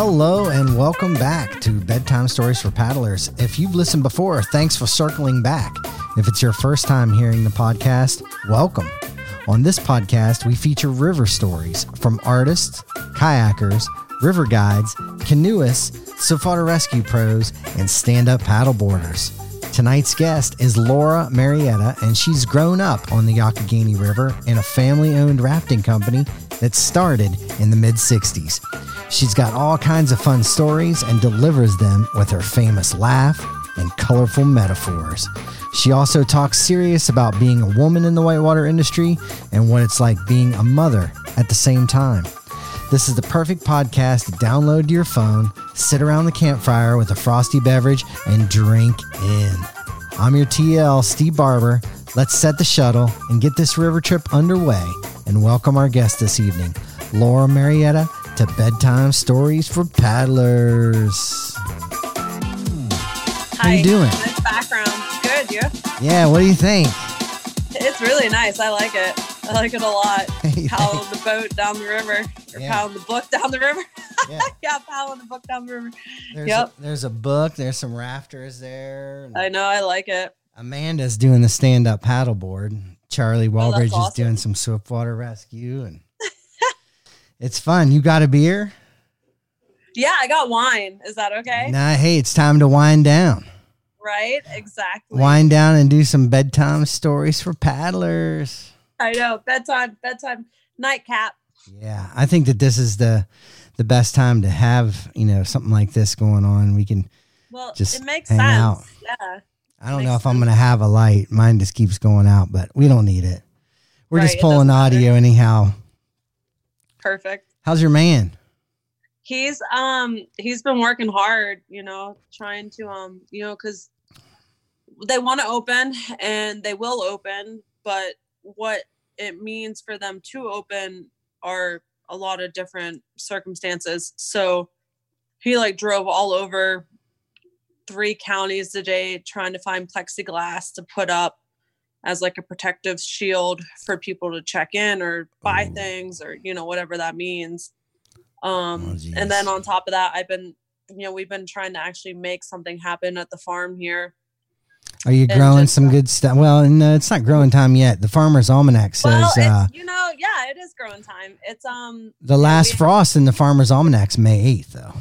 Hello and welcome back to Bedtime Stories for Paddlers. If you've listened before, thanks for circling back. If it's your first time hearing the podcast, welcome. On this podcast, we feature river stories from artists, kayakers, river guides, canoeists, swiftwater rescue pros, and stand up paddleboarders. Tonight's guest is Laura Marietta, and she's grown up on the Youghiogheny River in a family owned rafting company that started in the mid 60s. She's got all kinds of fun stories and delivers them with her famous laugh and colorful metaphors. She also talks serious about being a woman in the whitewater industry and what it's like being a mother at the same time. This is the perfect podcast to download to your phone, sit around the campfire with a frosty beverage, and drink in. I'm your TL, Steve Barber. Let's set the shuttle and get this river trip underway and welcome our guest this evening, Laura Marietta to Bedtime Stories for Paddlers. How you doing? Nice background. Good, you? Yeah, what do you think? It's really nice. I like it. I like it a lot. Hey, Paddling the boat down the river, or Yeah. the book down the river. Yeah. yeah, paddling the book down the river. There's, Yep. a, there's a book, there's some rafters there. I know. I like it. Amanda's doing the stand up paddleboard. Charlie oh, Walbridge is awesome. doing some swiftwater rescue and it's fun. You got a beer? Yeah, I got wine. Is that okay? Nah, hey, it's time to wind down. Right? Exactly. Wind down and do some bedtime stories for paddlers. I know. Bedtime. Bedtime. Nightcap. Yeah, I think that this is the the best time to have, you know, something like this going on. We can Well, Just it makes hang sense. out. Yeah. I don't know if I'm going to have a light. Mine just keeps going out, but we don't need it. We're Right, just pulling doesn't matter. audio anyhow. Perfect. How's your man? he's um he's been working hard you know trying to um you know because they want to open and they will open but what it means for them to open are a lot of different circumstances so he like drove all over three counties today trying to find plexiglass to put up as like a protective shield for people to check in or buy Ooh. things or you know whatever that means um Oh, and then on top of that i've been you know we've been trying to actually make something happen at the farm here Are you growing just, some uh, good stuff? Well, no, it's not growing time yet. The Farmer's Almanac says well uh, you know yeah it is growing time it's um the yeah, last frost in the Farmer's Almanac's May 8th, though.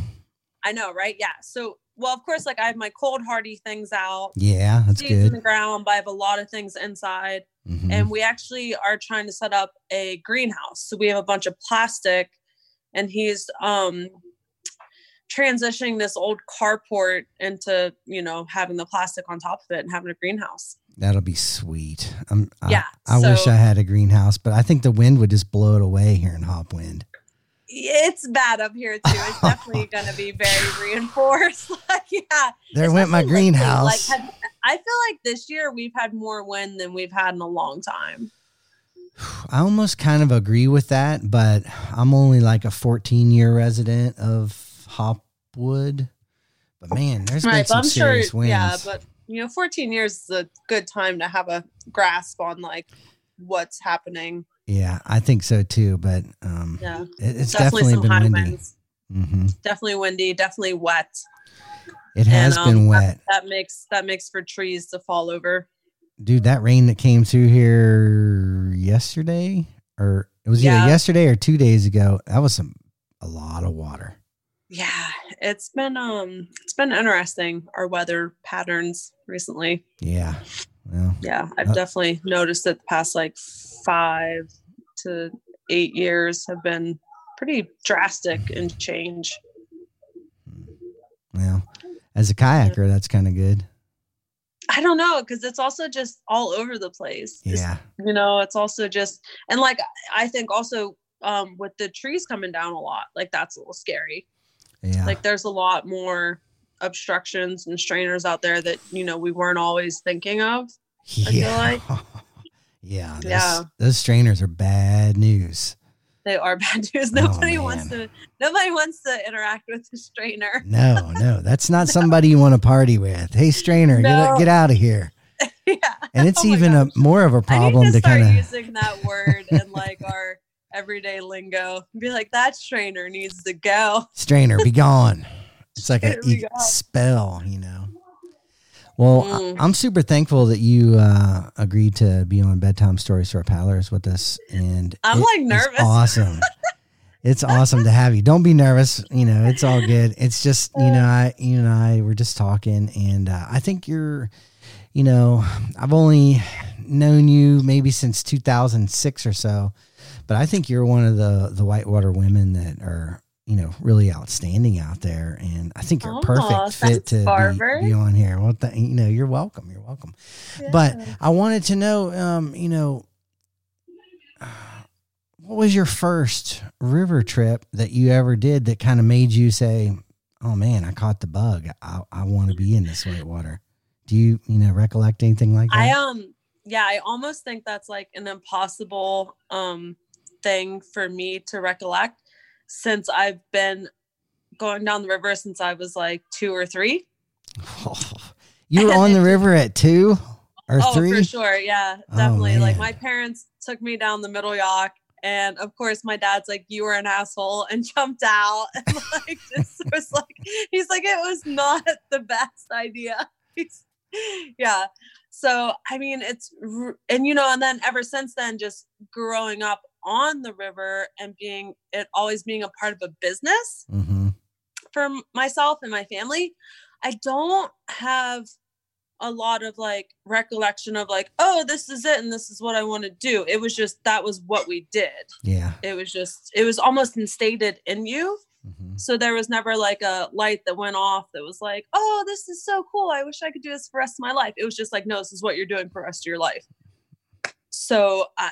i know right yeah so well of course like i have my cold hardy things out Yeah, that's seeds in the ground but i have a lot of things inside Mhm. and we actually are trying to set up a greenhouse so we have a bunch of plastic and he's um transitioning this old carport into you know having the plastic on top of it and having a greenhouse That'll be sweet. Um, Yeah, I, I wish I had a greenhouse, but I think the wind would just blow it away here in Hopwood. It's bad up here too it's definitely going to be very reinforced like yeah There went my especially greenhouse. like i feel like this year we've had more wind than we've had in a long time I almost kind of agree with that, but I'm only like a 14 year resident of Hopwood. But man, there's been right some i'm sure serious winds. yeah but you know 14 years is a good time to have a grasp on like what's happening Yeah, I think so too. But um, yeah it- it's definitely, definitely, been windy. winds hmm definitely windy definitely wet It has And, um, been wet, that makes that makes for trees to fall over dude. That rain that came through here yesterday, or it was Yeah. either yesterday or two days ago. That was some a lot of water. yeah it's been um it's been interesting our weather patterns recently Yeah. Yeah i've Uh, definitely noticed that the past like five to eight years have been pretty drastic in change Yeah. as a kayaker, that's kind of good. i don't know because it's also just all over the place It's- Yeah. you know it's also just and like i think also um with the trees coming down a lot like that's a little scary Yeah. like there's a lot more obstructions and strainers out there that you know we weren't always thinking of yeah. like- yeah. Those, Yeah. Those strainers are bad news. they are bad news Oh, nobody wants to nobody wants to interact with the strainer No, no, that's not somebody you want to party with. Hey, strainer, No. get get out of here. yeah And it's Oh even gosh. a more of a problem to to start kind of. using that word in like our everyday lingo. Be like, that strainer needs to go. Strainer, be gone. It's like a e- spell, you know. Well, Mm. I, am super thankful that you uh, agreed to be on bedtime stories for paddlers with us, and I'm, like, nervous. Awesome. it's awesome to have you. Don't be nervous. You know, it's all good. It's just you know, I you and I were just talking, and uh, I think you're, you know, I've only known you maybe since 2006 or so, but I think you're one of the the whitewater women that are you know really outstanding out there, and I think you're Aw, perfect fit to be, be on here. Well, th- you know, you're welcome. You're welcome. But I wanted to know, um, you know, what was your first river trip that you ever did that kind of made you say, "Oh man, I caught the bug. I, I want to be in this whitewater." Do you, you know, recollect anything like that? I um yeah, I almost think that's like an impossible um thing for me to recollect since I've been going down the river since I was like 2 or 3. you were on the river at two or oh, three. for sure. Yeah, Oh, definitely. like my parents took me down the middle Yough and of course my dad's like you were an asshole and jumped out and like just was like he's like it was not the best idea. He's, yeah. So, I mean, it's and you know, and then ever since then just growing up on the river and being it always being a part of a business Mm-hmm. for myself and my family, I don't have a lot of like recollection of like, oh, this is it and this is what I want to do. It was just that was what we did. Yeah. It was just it was almost instated in you. hmm So there was never like a light that went off that was like, oh, this is so cool. I wish I could do this for the rest of my life. It was just like, no, this is what you're doing for the rest of your life. So I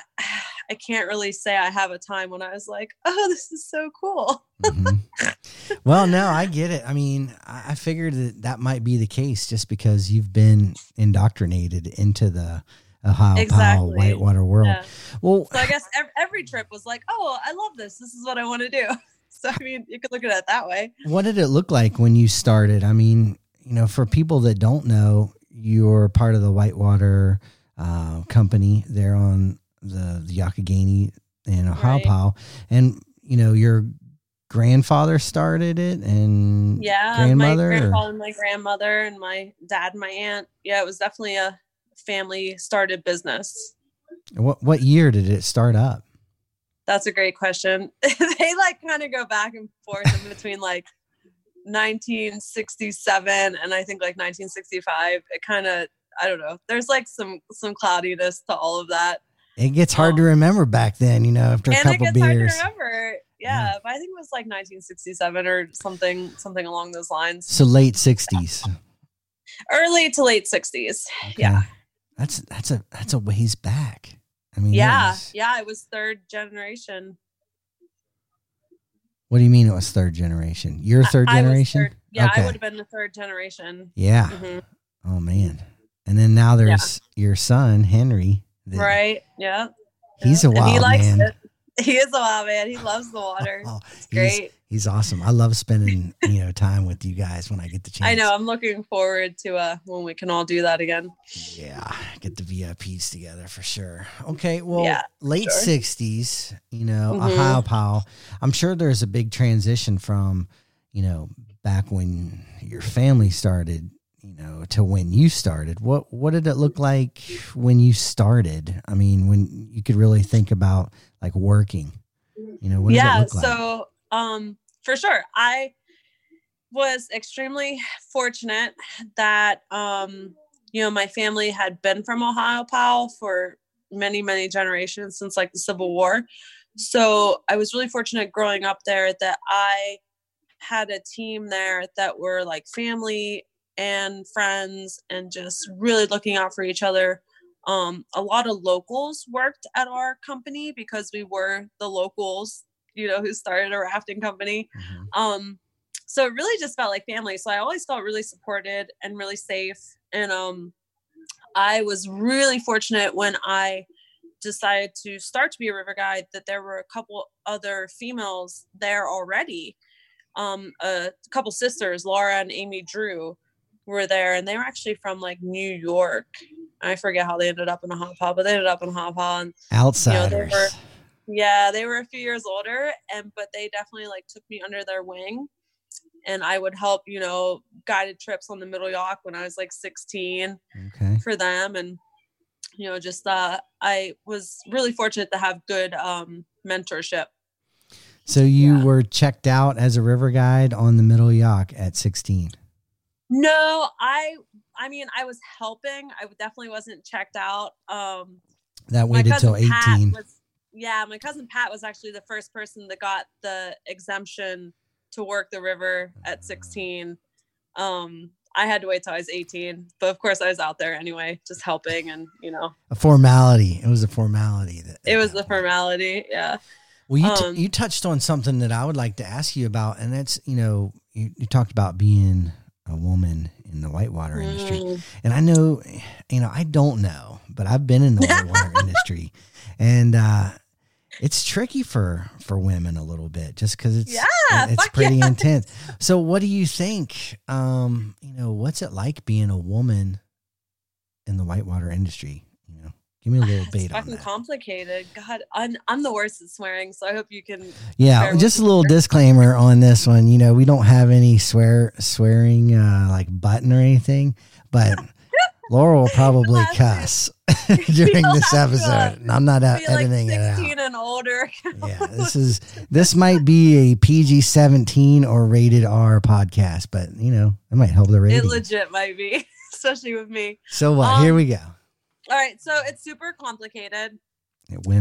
I can't really say I have a time when I was like, oh, this is so cool. Mhm. well, no, I get it. I mean, I figured that that might be the case just because you've been indoctrinated into the Ohiopyle whitewater world. Yeah. Well, So I guess every, every trip was like, oh, I love this. This is what I want to do. So I mean, you could look at it that way. what did it look like when you started? I mean, you know, for people that don't know, you're part of the Whitewater uh, company there on the the Youghiogheny and Ohio Right. Powell, and you know your grandfather started it, and Yeah, grandmother. my or- and my grandmother, and my dad, and my aunt. Yeah, it was definitely a family started business. what what year did it start up? That's a great question. they like kind of go back and forth in between like 1967 and I think like 1965. It kind of I don't know. There's like some some cloudiness to all of that, It gets hard to remember back then, you know, after a and it couple gets hard to beers. remember. Yeah, but I think it was like 1967 or something something along those lines. So late sixties. Early to late 60s. Yeah. That's that's a that's a ways back. I mean, Yeah, is- yeah. It was third generation. What do you mean it was third generation? You're I- third I generation? third- yeah, Okay. I would have been the third generation. Yeah. Mhm. Oh man. And then now there's your son, Henry. Right. Yeah. He's a wild he likes man. it. He is a wild man. He loves the water. Oh, It's great. he's awesome. I love spending, you know, time with you guys when I get the chance. I know. I'm looking forward to uh when we can all do that again. Yeah, get the VIPs together for sure. Okay, well, Yeah, late sure. '60s, you know, Mhm. Ohiopyle. I'm sure there's a big transition from, you know, back when your family started, know, to when you started. What what did it look like when you started? I mean, when you could really think about like working, you know, what did it yeah. like? So um for sure. I was extremely fortunate that um you know my family had been from Ohiopyle for many, many generations since like the Civil War. So I was really fortunate growing up there that I had a team there that were like family and friends and just really looking out for each other. Um, a lot of locals worked at our company because we were the locals, you know, who started a rafting company. Mhm. Um, so it really just felt like family. So I always felt really supported and really safe. And um, I was really fortunate when I decided to start to be a river guide that there were a couple other females there already. Um, a couple sisters, Laura and Amy Drew, were there, and they were actually from like New York. I forget how they ended up in a hot pot, but they ended up in a hot pot. And Outsiders. were- Yeah, they were a few years older, and but they definitely like took me under their wing, and I would help, you know, guided trips on the Middle Yough when I was like 16 Okay. for them, and you know, just uh, I was really fortunate to have good um, mentorship. So you Yeah. were checked out as a river guide on the Middle Yough at 16. No, I, I mean, I was helping. I definitely wasn't checked out. Um, That waited till 18. Was, yeah, my cousin Pat was actually the first person that got the exemption to work the river at 16. Um, I had to wait till I was 18, but of course I was out there anyway, just helping, and you know, a formality. It was a formality. That, it was the formality. Yeah. Well, you, t- Um, you touched on something that I would like to ask you about, and that's, you know, you, you talked about being a woman in the whitewater industry. Mm, And I know, you know, I don't know, but I've been in the whitewater industry, and uh, it's tricky for for women a little bit, just because it's Yeah, it's pretty yeah. intense. So, what do you think? Um, you know, what's it like being a woman in the whitewater industry? Give me a little It's bait on fucking complicated. God, I'm I'm the worst at swearing, so I hope you can. Yeah, just a little here. disclaimer on this one. You know, we don't have any swear swearing uh, like button or anything, but Laura will probably cuss during You'll this to, uh, episode. I'm not uh, Be like editing it out. 16 and older. Yeah, this is this might be a PG 17 or rated R podcast, but you know, it might help the rating. It legit might be, especially with me. so what? Um, Here we go. All right, so it's super complicated.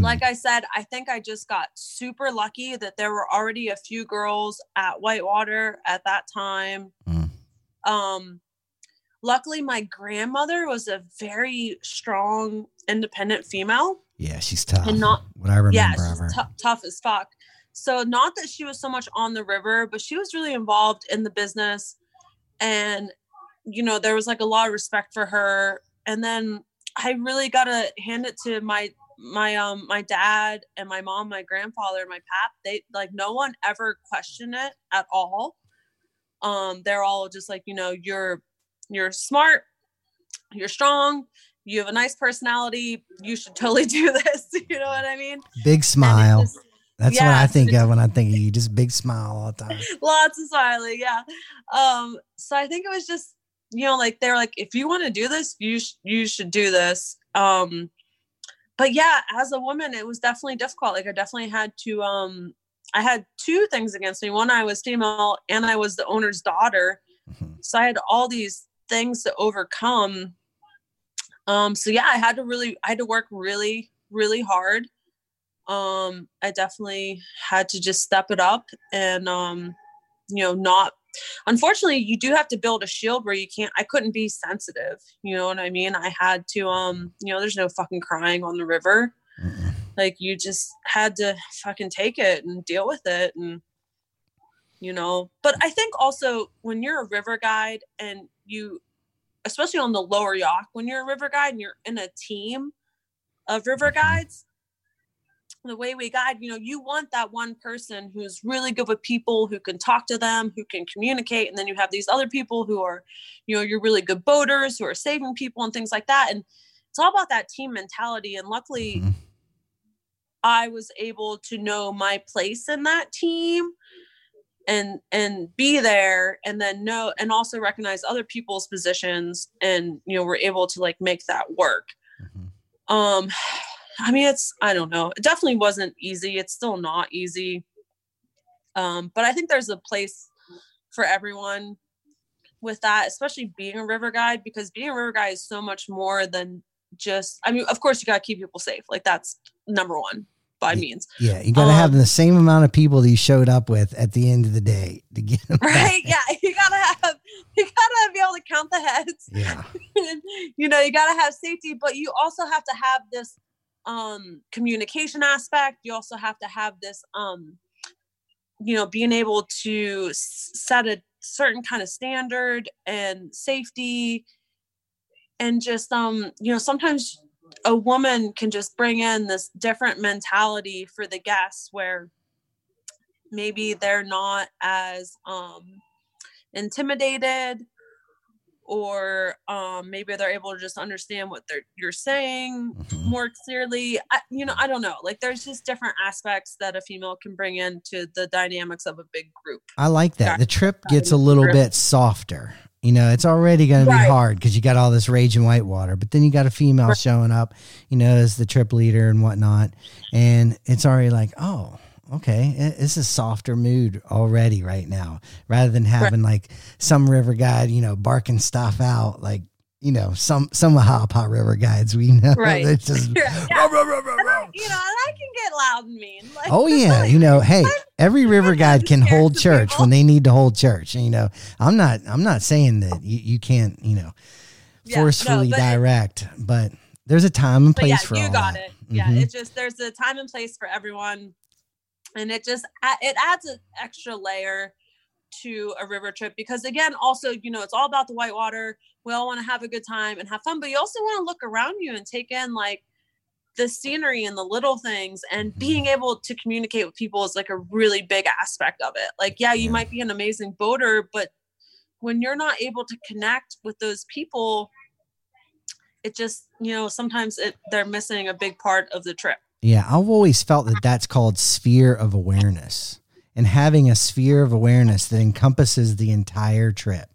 Like I said, I think I just got super lucky that there were already a few girls at Whitewater at that time. Mm. Um, luckily, my grandmother was a very strong, independent female. yeah, she's tough. and not- what I remember yeah, she's tou- tough as fuck. So not that she was so much on the river, but she was really involved in the business, and you know there was like a lot of respect for her. And then I really gotta hand it to my my um my dad and my mom, my grandfather, and my pap. They like no one ever questioned it at all. Um, they're all just like you know you're you're smart, you're strong. You have a nice personality. You should totally do this. You know what I mean? Big smile. just- That's what I think of when I think of you. Just big smile all the time. lots of smiling yeah um so i think it was just you know like they're like if you want to do this you sh- you should do this. Um but yeah as a woman it was definitely difficult. Like i definitely had to um i had two things against me. One i was female and i was the owner's daughter. Mhm. so i had all these things to overcome. Um so yeah i had to really i had to work really really hard. Um i definitely had to just step it up and um you know not unfortunately you do have to build a shield where you can't i couldn't be sensitive you know what i mean i had to um you know there's no fucking crying on the river Mm-mm. like you just had to fucking take it and deal with it and you know but i think also when you're a river guide and you especially on the lower Yough when you're a river guide and you're in a team of river guides the way we guide you know you want that one person who's really good with people who can talk to them who can communicate and then you have these other people who are you know you're really good boaters who are saving people and things like that and it's all about that team mentality and luckily Mhm. I was able to know my place in that team and and be there and then know and also recognize other people's positions and you know we're able to like make that work Mhm. um i mean it's i don't know. It definitely wasn't easy. It's still not easy. Um but i think there's a place for everyone with that especially being a river guide because being a river guide is so much more than just i mean of course you got to keep people safe. Like that's number one by means. Yeah, you got to have Um, the same amount of people that you showed up with at the end of the day to get them back. right yeah you gotta have you gotta be able to count the heads. Yeah. you know you gotta have safety but you also have to have this um communication aspect. You also have to have this um you know being able to set a certain kind of standard and safety. And just um you know sometimes a woman can just bring in this different mentality for the guests where maybe they're not as um intimidated or um, maybe they're able to just understand what they're you're saying Mhm. more clearly. I, you know, I don't know. Like there's just different aspects that a female can bring into the dynamics of a big group. I like that. The trip gets a little bit softer. You know, it's already going to be hard because you got all this raging whitewater, but then you got a female Right. showing up, you know, as the trip leader and whatnot. And it's already like, oh, okay, it- it's a softer mood already right now rather than having like some river guide, you know, barking stuff out like, you know, some some Hapa river guides we know. Right. They're just, Yeah. "Row, row, row, row, And you know, I can get loud and mean. Like, Oh yeah, you know, hey, every river guide can hold church people. when they need to hold church. And, you know, I'm not I'm not saying that you, you can't, you know, Yeah, no, forcefully but it- direct, but there's a time and but place yeah, for you all got that. it. Yeah, Mhm. it's just there's a time and place for everyone, and it just it adds an extra layer to a river trip because again, also you know it's all about the whitewater. We all want to have a good time and have fun, but you also want to look around you and take in like the scenery and the little things and Mhm. being able to communicate with people is like a really big aspect of it. Like, yeah, you might be an amazing boater, but when you're not able to connect with those people, it just, you know, sometimes it they're missing a big part of the trip. Yeah, I've always felt that that's called sphere of awareness. And having a sphere of awareness that encompasses the entire trip.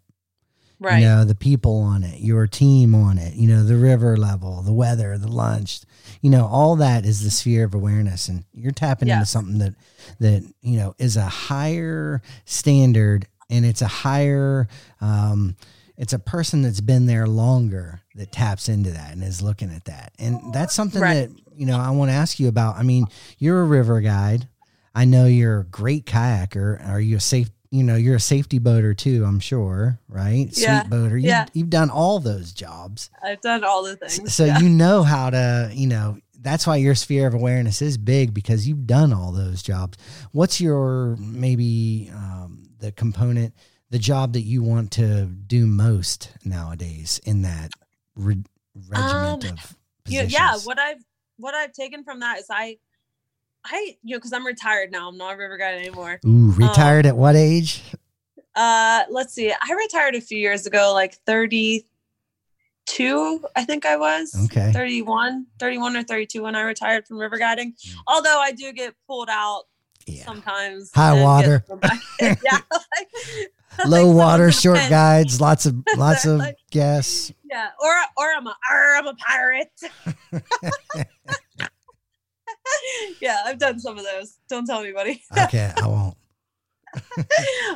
Right. You know, the people on it, your team on it, you know, the river level, the weather, the lunch, you know, all that is the sphere of awareness. And you're tapping into something that, that, you know, is a higher standard and it's a higher, um, it's a person that's been there longer that taps into that and is looking at that. And that's something Right. that, you know, I want to ask you about. I mean, you're a river guide. I know you're a great kayaker. Are you a safe, you know, you're a safety boater too, I'm sure, right? Yeah. Sweet boater. You, Yeah. You've done all those jobs. I've done all the things. So yeah. you know how to, you know, that's why your sphere of awareness is big because you've done all those jobs. What's your maybe um, the component, the job that you want to do most nowadays in that re- regiment Um, of yeah, positions? yeah what i've what i've taken from that is i i you know because i'm retired now i'm not a river guide anymore Ooh, retired at what age? uh let's see i retired a few years ago like 32 i think i was Okay. 31 31 or 32 when i retired from river guiding although i do get pulled out Yeah. sometimes High water. thrown back in. yeah like, Low like water, short guides, lots of lots of Like- guests. yeah or or i'm a or i'm a pirate. Yeah i've done some of those. Don't tell anybody. Okay, I won't.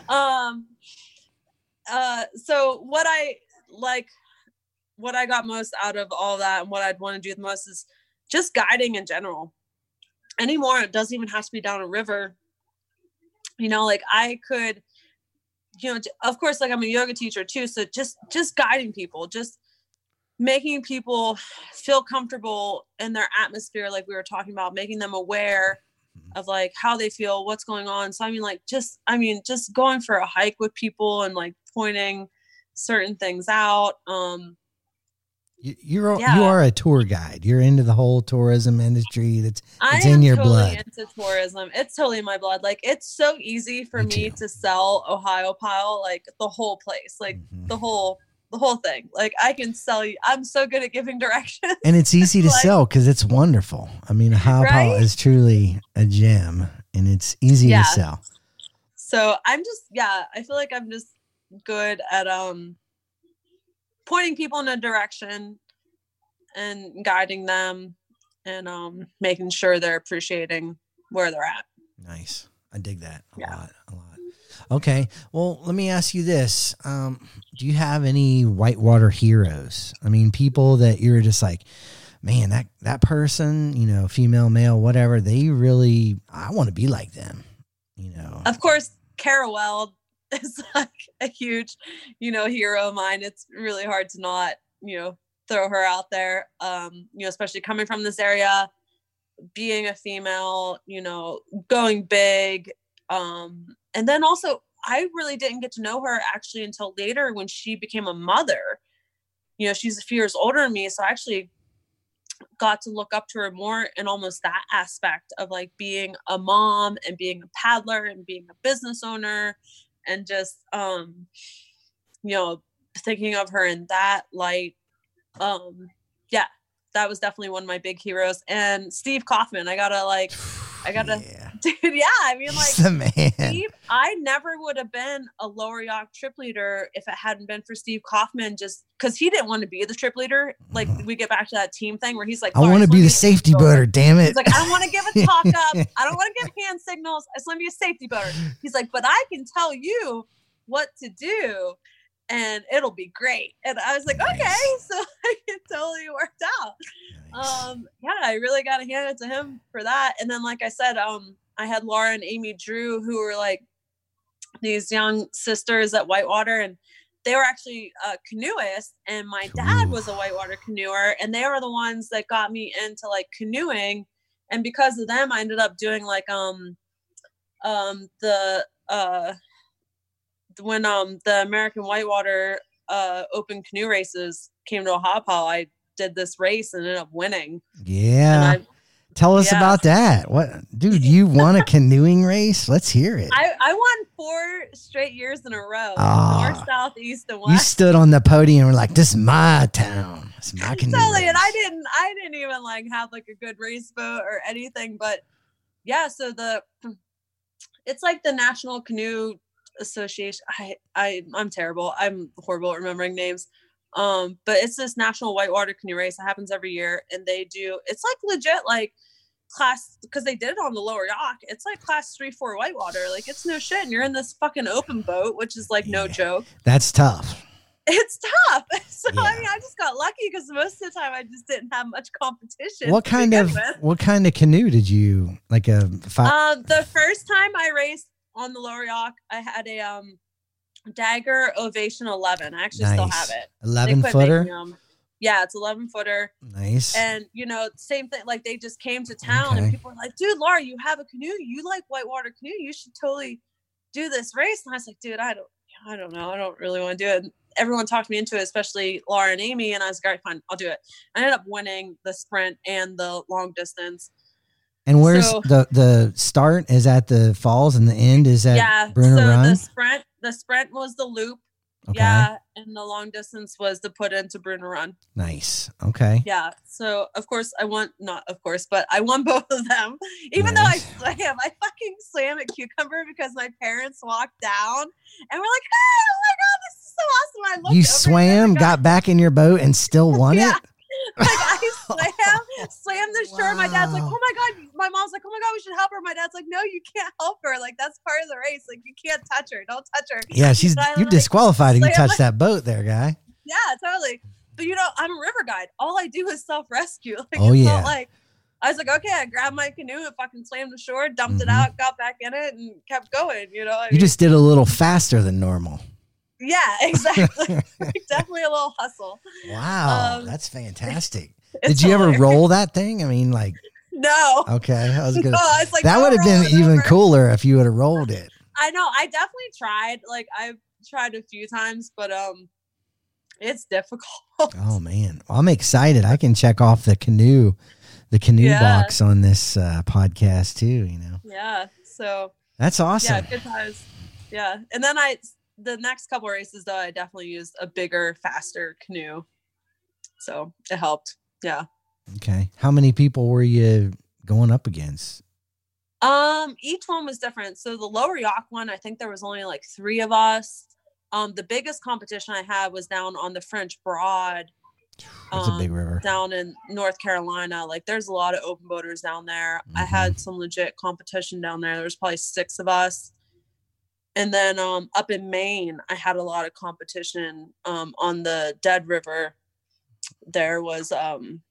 um uh so what i like what i got most out of all that and what i'd want to do the most is just guiding in general. Anymore it doesn't even have to be down a river. You know like i could you know of course like i'm a yoga teacher too so just just guiding people just making people feel comfortable in their atmosphere like we were talking about making them aware of like how they feel what's going on. So i mean like just i mean just going for a hike with people and like pointing certain things out um You, you're you are a tour guide. You're into the whole tourism industry. That's It's in your totally blood. into tourism. It's totally in my blood. Like it's so easy for Me me to sell Ohiopyle, like the whole place, like Mhm. the whole the whole thing. Like I can sell you. I'm so good at giving directions. and it's easy to Like- sell because it's wonderful. I mean, Ohiopyle is truly a gem, and it's easy Yeah. to sell. So I'm just yeah, I feel like I'm just good at um pointing people in a direction and guiding them and um making sure they're appreciating where they're at. Nice. I dig that a Yeah. lot. A lot. Okay. Well, let me ask you this. Um, do you have any whitewater heroes? I mean, people that you're just like, man, that that person, you know, female, male, whatever, they really I want to be like them. You know. Of course, Kara Weld is like a huge, you know, hero of mine. It's really hard to not, you know, throw her out there. Um, you know, especially coming from this area, being a female, you know, going big. Um, and then also I really didn't get to know her actually until later when she became a mother. You know, she's a few years older than me. So I actually got to look up to her more in almost that aspect of like being a mom and being a paddler and being a business owner and just um you know thinking of her in that light, um, yeah, that was definitely one of my big heroes. And Steve Kaufman, I gotta like, I gotta, Yeah. dude, yeah, I mean, like, He's the man. Steve, I never would have been a lower Yough trip leader if it hadn't been for Steve Kaufman, just because he didn't want to be the trip leader. Like Mhm. we get back to that team thing where he's like, I want to be the safety go." boater, damn it. He's like, I don't want to give a talk up. I don't want to give hand signals. I just want to be a safety boater. He's like, but I can tell you what to do and it'll be great. And I was like, okay, so it totally worked out. Nice. Um, yeah, I really got to hand it to him for that. And then, like I said, um, I had Laura and Amy Drew who were like these young sisters at Whitewater, and they were actually uh, canoeists. And my dad was a whitewater canoer, and they were the ones that got me into like canoeing. And because of them, I ended up doing like um, um, the uh, when um the American Whitewater uh open canoe races came to a Ohio, I did this race and ended up winning. yeah. Tell us yeah. about that. What, dude? You won a canoeing race? Let's hear it. I, I, won four straight years in a row. Ah. North, south, east, and you stood on the podium and were like, "This is my town. It's my canoe." Totally, and I didn't I didn't even like have like a good race boat or anything, but yeah, so the it's like the National Canoe Association. I I I'm terrible. I'm horrible at remembering names. Um, but it's this national whitewater canoe race that happens every year, and they do it's like legit like class because they did it on the lower Yough. It's like class three, four whitewater. Like it's no shit. And you're in this fucking open boat, which is like no joke. That's tough. It's tough. So I mean I just got lucky because most of the time I just didn't have much competition. What kind of with. what kind of canoe did you like? A five? Um, the first time I raced on the lower Yough, I had a um Dagger Ovation 11. I actually still have it. Eleven footer. Yeah, it's 11 footer. Nice. And you know, same thing. Like they just came to town, Okay. and people were like, "Dude, Laura, you have a canoe. You like whitewater canoe. You should totally do this race." And I was like, "Dude, I don't, I don't know. I don't really want to do it." And everyone talked me into it, especially Laura and Amy. And I was like, "All right, fine, I'll do it." I ended up winning the sprint and the long distance. And where's so- the the start? Is at the falls, and the end is at yeah. Bruner so Run. the sprint, the sprint was the loop. okay. Yeah, and the long distance was to put into Bruner Run. Nice. Okay. Yeah. So of course I won not of course, but I won both of them. Even though I Nice. slam, I fucking slam at cucumber because my parents walked down and we're like, Hey, oh my god, this is so awesome. I looked You swam, the got back in your boat, and still won Yeah. it. like I slam, slam the shore. My dad's like, Oh my god, my mom's like, Oh my god, we should help her. My dad's like, No, you can't help her. Like that's part of the race. Like you can't touch her. Don't touch her. Yeah, she's I, you're like, disqualified if you touch that boat, there, guy. Yeah, totally. But you know, I'm a river guide. All I do is self rescue. Like, Oh, it's yeah. not like I was like, okay, I grabbed my canoe and fucking slammed shore, dumped it Mhm. out, got back in it, and kept going. You know, I You mean, just did a little faster than normal. Yeah, exactly. Definitely a little hustle. Wow, Um, that's fantastic. Did you ever hilarious. roll that thing? I mean, like, No. okay, I was gonna. I was like, that no, would have been even over. cooler if you would have rolled it. I know. I definitely tried. Like I've tried a few times, but um, it's difficult. Oh man, well, I'm excited. I can check off the canoe, the canoe Yeah. box on this uh, podcast too. You know, yeah. So that's awesome. yeah, good times. Yeah, and then I the next couple races though, I definitely used a bigger, faster canoe, so it helped. Yeah. Okay, how many people were you going up against? Um, each one was different. So the lower Yough one, I think there was only like three of us. Um, the biggest competition I had was down on the French Broad, It's a big Um, river. down in North Carolina. Like there's a lot of open boaters down there. I had some legit competition down there. There was probably six of us. And then um up in Maine, I had a lot of competition um on the Dead River. There was um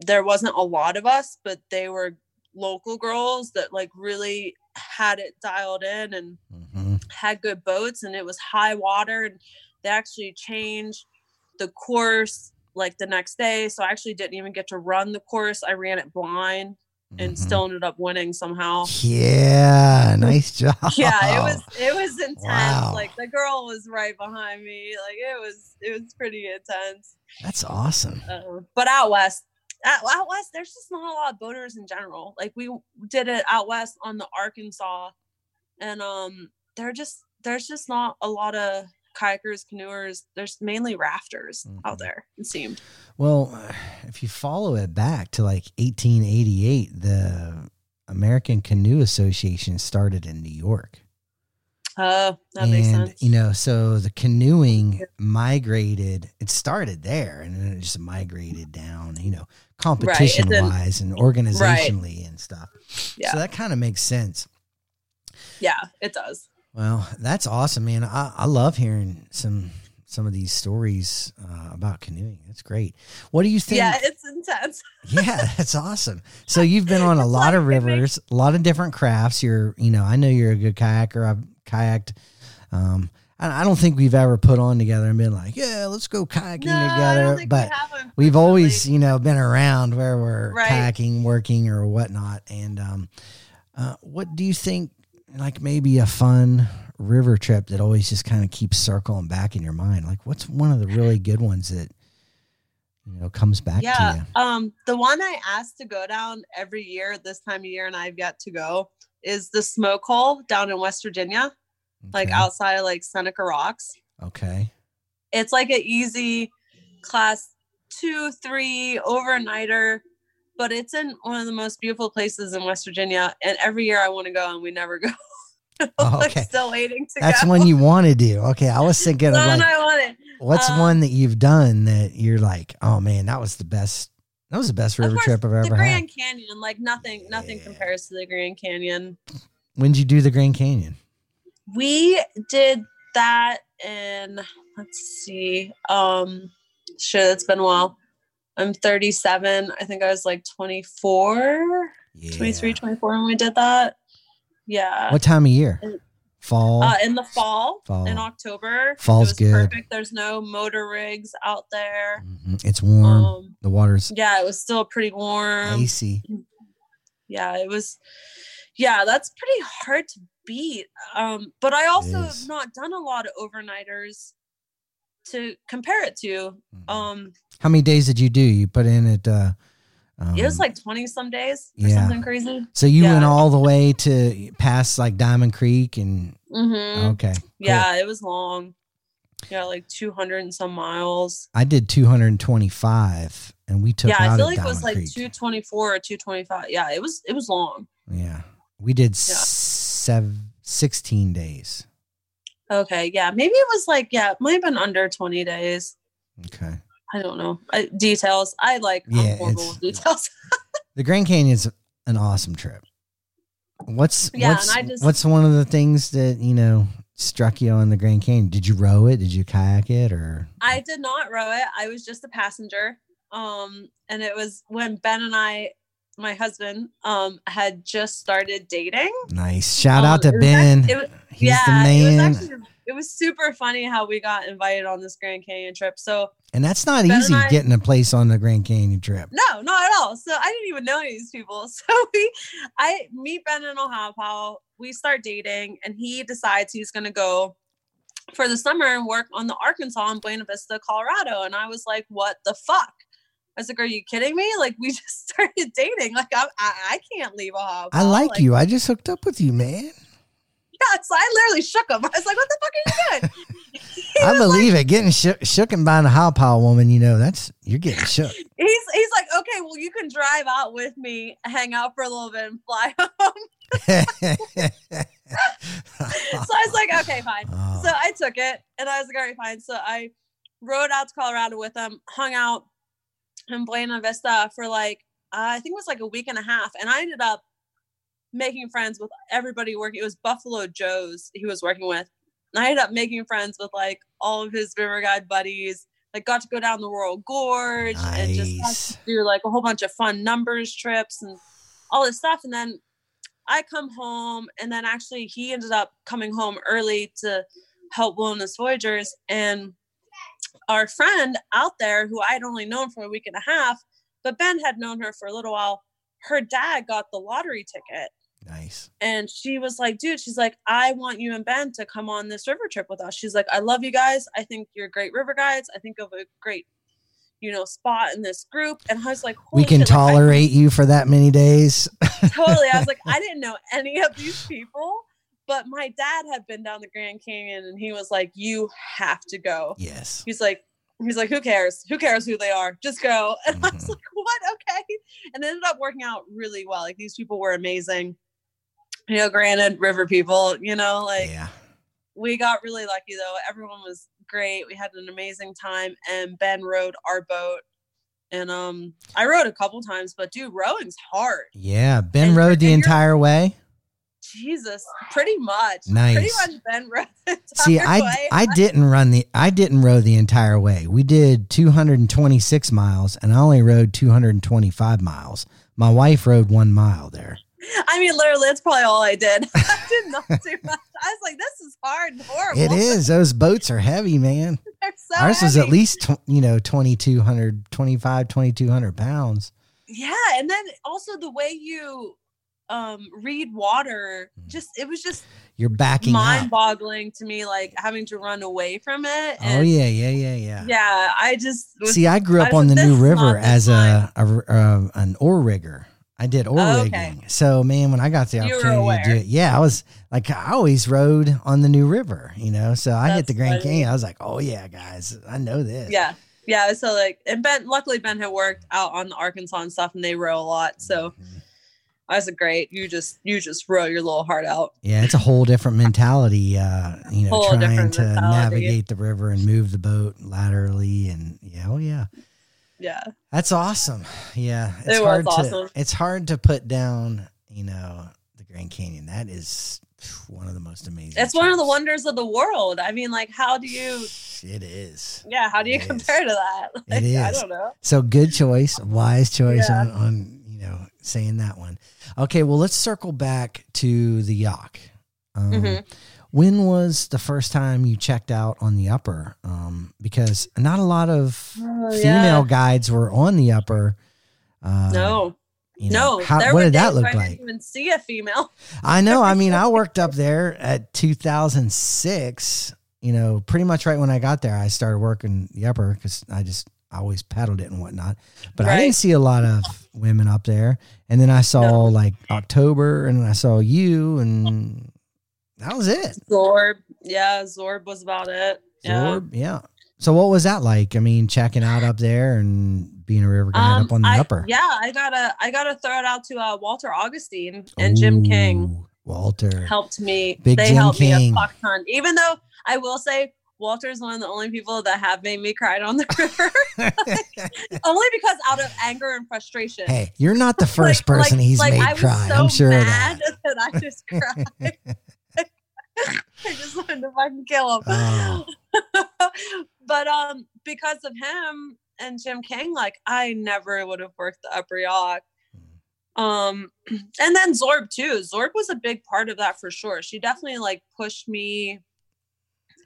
there wasn't a lot of us, but they were local girls that like really had it dialed in and hmm had good boats and it was high water and they actually changed the course like the next day. So i actually didn't even get to run the course. I ran it blind and Mhm. still ended up winning somehow Yeah, nice job. yeah it was it was intense Wow. like the girl was right behind me like it was it was pretty intense That's awesome. uh, but out west out, out west there's just not a lot of boaters in general like we did it out west on the arkansas and um there just there's just not a lot of kayakers, canoers. There's mainly rafters Mhm. out there. It seemed. Well, if you follow it back to like 1888, the American Canoe Association started in New York. Oh, that makes and sense. you know, so the canoeing migrated. It started there, and then it just migrated down. You know, competition then- wise and organizationally and stuff. Yeah. So that kind of makes sense. yeah, it does. Well, that's awesome, man. I, I love hearing some some of these stories uh, about canoeing. That's great. What do you think? Yeah, it's intense. yeah, that's awesome. So you've been on a lot of like makes- rivers, a lot of different crafts. You're, you know, I know you're a good kayaker. I've kayaked. Um, I, I don't think we've ever put on together and been like, yeah, let's go kayaking No, together. but we we've always, you know, been around where we're Right. kayaking, working, or whatnot. And um, uh, what do you think? Like maybe a fun river trip that always just kind of keeps circling back in your mind. Like, what's one of the really good ones that you know comes back to Yeah. you? Um, the one I asked to go down every year this time of year, and I've yet to go, is the smoke hole down in West Virginia, like outside of like Seneca Rocks. Okay. It's like an easy class two, three overnighter, but it's in one of the most beautiful places in West Virginia. And every year I want to go, and we never go. Oh, okay. still waiting to That's go. one you want to do. Okay, I was thinking of The like, I wanted. what's um, one that you've done that you're like, oh man, that was the best. That was the best river course, trip I've ever had. Grand Canyon, like nothing, nothing compares to the Grand Canyon. When'd you do the Grand Canyon? We did that in let's see. Um shit, it's been a while. I'm 37. I think I was like 24, Yeah. 23, 24 when we did that. Yeah. What time of year? Fall. Uh, in the fall, Fall. in October. Fall's good. perfect. There's no motor rigs out there. Mhm. It's warm. Um, the water's yeah, it was still pretty warm. icy. yeah it was yeah that's pretty hard to beat um but i also have not done a lot of overnighters to compare it to Mhm. um How many days did you do? You put in at. Uh, um, it was like 20 some days or yeah. something crazy So you yeah. went all the way to past like Diamond Creek and hmm okay. cool. yeah it was long yeah like 200 and some miles I did 225 and we took yeah i feel like it was like Creek. 224 or 225 yeah it was it was long Yeah. We did seven, 16 days. Okay yeah maybe it was like yeah it might have been under 20 days Okay. i don't know I, details i like Yeah, horrible details The Grand Canyon's an awesome trip. What's Yeah, and what's I just- what's one of the things that, you know, struck you on the Grand Canyon? Did you row it? Did you kayak it or I did not row it. I was just a passenger. Um, and it was when Ben and I, my husband, um, had just started dating. nice. Shout Um, out to Ben. act- it was- He's yeah, the it was man. actually it was super funny how we got invited on this Grand Canyon trip. So and that's not Ben easy I- getting a place on the Grand Canyon trip. no, not at all. So I didn't even know any of these people. So we, I meet Ben in Ohio. We start dating, and he decides he's going to go for the summer and work on the Arkansas in Buena Vista, Colorado. And I was like, "What the fuck?" I was like, "Are you kidding me? Like we just started dating. Like I, I, I can't leave Ohio." I like you. I just hooked up with you, man. Yeah, so I literally shook him. I was like, "What the fuck are you doing?" I was like- believe it. Getting shook, shooken by Ohiopyle woman, you know, that's you're getting shook. he's he's like, "Okay, well, you can drive out with me, hang out for a little bit, and fly home." so I was like, okay, fine. Oh, So I took it and I was like, all right, fine. So I rode out to Colorado with him, hung out in Buena Vista for like, uh, I think it was like a week and a half. And I ended up making friends with everybody working. It was Buffalo Joe's he was working with. And I ended up making friends with like all of his river guide buddies. Like got to go down the Royal Gorge and just do like a whole bunch of fun numbers trips and all this stuff. And then I come home, and then actually he ended up coming home early to help Wilderness Voyageurs. And our friend out there, who I had only known for a week and a half, but Ben had known her for a little while, her dad got the lottery ticket. Nice. And she was like, dude, she's like, I want you and Ben to come on this river trip with us. She's like, I love you guys. I think you're great river guides. I think of a great, you know, spot in this group. And I was like, We can shit, like, tolerate you for that many days. totally. I was like, I didn't know any of these people, but my dad had been down the Grand Canyon and he was like, You have to go. Yes. He's like, He's like, Who cares? Who cares who they are? Just go. And I was Mhm. like, What? Okay. And it ended up working out really well. Like these people were amazing. You know, granted, river people, you know, like yeah. we got really lucky though. Everyone was great. We had an amazing time and Ben rode our boat. And um I rode a couple times, but dude, rowing's hard. Yeah. Ben And- rode the entire way. Jesus, pretty much. Pretty Nice. much Ben rode the See, I way. I didn't run the I didn't row the entire way. We did 226 miles and I only rode 225 miles. My wife rode 1 mile there. I mean, literally, that's probably all I did. I did not do much. I was like, this is hard and horrible. It is. Those boats are heavy, man. They're so Ours was at least, you know, 2200 25 2200 pounds. Yeah, and then also the way you um read water, Mm. just it was just You're backing up. mind-boggling to me, like having to run away from it. Oh yeah, yeah, yeah, yeah. yeah. I just was, See, I grew up I on the New River as a, a, a an oar rigger. I did oar Oh, rigging. okay. So man, when I got the You opportunity to do it, yeah, I was like, I always rode on the New River, you know. So I hit the Grand funny. Canyon. I was like, oh yeah, guys, I know this. yeah. Yeah, so like, and Ben, luckily Ben had worked out on the Arkansas and stuff, and they row a lot. So Mhm. I like, great. You just, you just row your little heart out. Yeah, it's a whole different mentality. Uh, you know, trying to mentality. navigate the river and move the boat laterally, and yeah, oh yeah. Yeah. That's awesome. Yeah, it's It hard to it's hard to put down. You know, the Grand Canyon. That is one of the most amazing. It's one of the wonders of the world. I mean, like, how do you, It is. yeah, how do you It is. compare to that? Like, I don't know. So good choice, wise choice Yeah. on, on saying that one. Okay, well let's circle back to the Yough. Um, Mhm. When was the first time you checked out on the upper? Um, because not a lot of Oh, female guides were on the upper. Uh, No, you know, no. how- what did that look I like? didn't even see a female. I know. I mean, I worked up there at 2006. You know, pretty much right when I got there, I started working the upper because I just I always paddled it and whatnot. But I didn't see a lot of women up there. And then I saw No. like October, and I saw you, and that was it. Zorb, yeah, Zorb was about it. Yeah. Zorb, yeah. So what was that like? I mean, checking out up there and being a river guide up on the Um, I- upper. Yeah, I gotta, I gotta throw it out to uh, Walter Augustine and Jim King. Walter. helped me. Big they Jim helped King. me a fuck ton. Even though I will say Walter's one of the only people that have made me cry on the river. only because out of anger and frustration. hey, you're not the first Like- person like- he's like, made I was cry. So I'm sure mad that. that. I just cried. I just wanted to fucking kill him. Oh. but um, because of him and Jim King, like I never would have worked the upper Yough. Um, and then Zorb too. Zorb was a big part of that for sure. She definitely like pushed me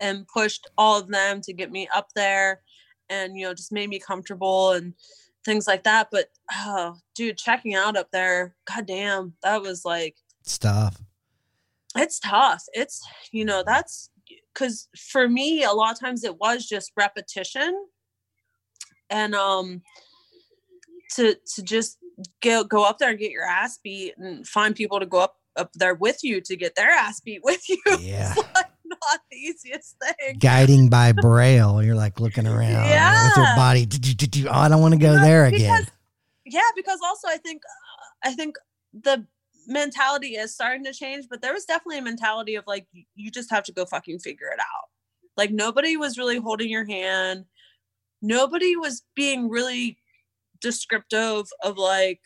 and pushed all of them to get me up there and you know just made me comfortable and things like that but oh dude checking out up there god damn that was like Stuff. it's tough it's you know that's because for me a lot of times it was just repetition and um to to just go go up there and get your ass beat and find people to go up up there with you to get their ass beat with you Yeah. Not the easiest thing Guiding by braille. You're like looking around yeah. with your body. "Do-do-do-do. Oh, I don't want to go there because- again. yeah because also i think i think the mentality is starting to change but there was definitely a mentality of like you just have to go fucking figure it out like nobody was really holding your hand nobody was being really descriptive of like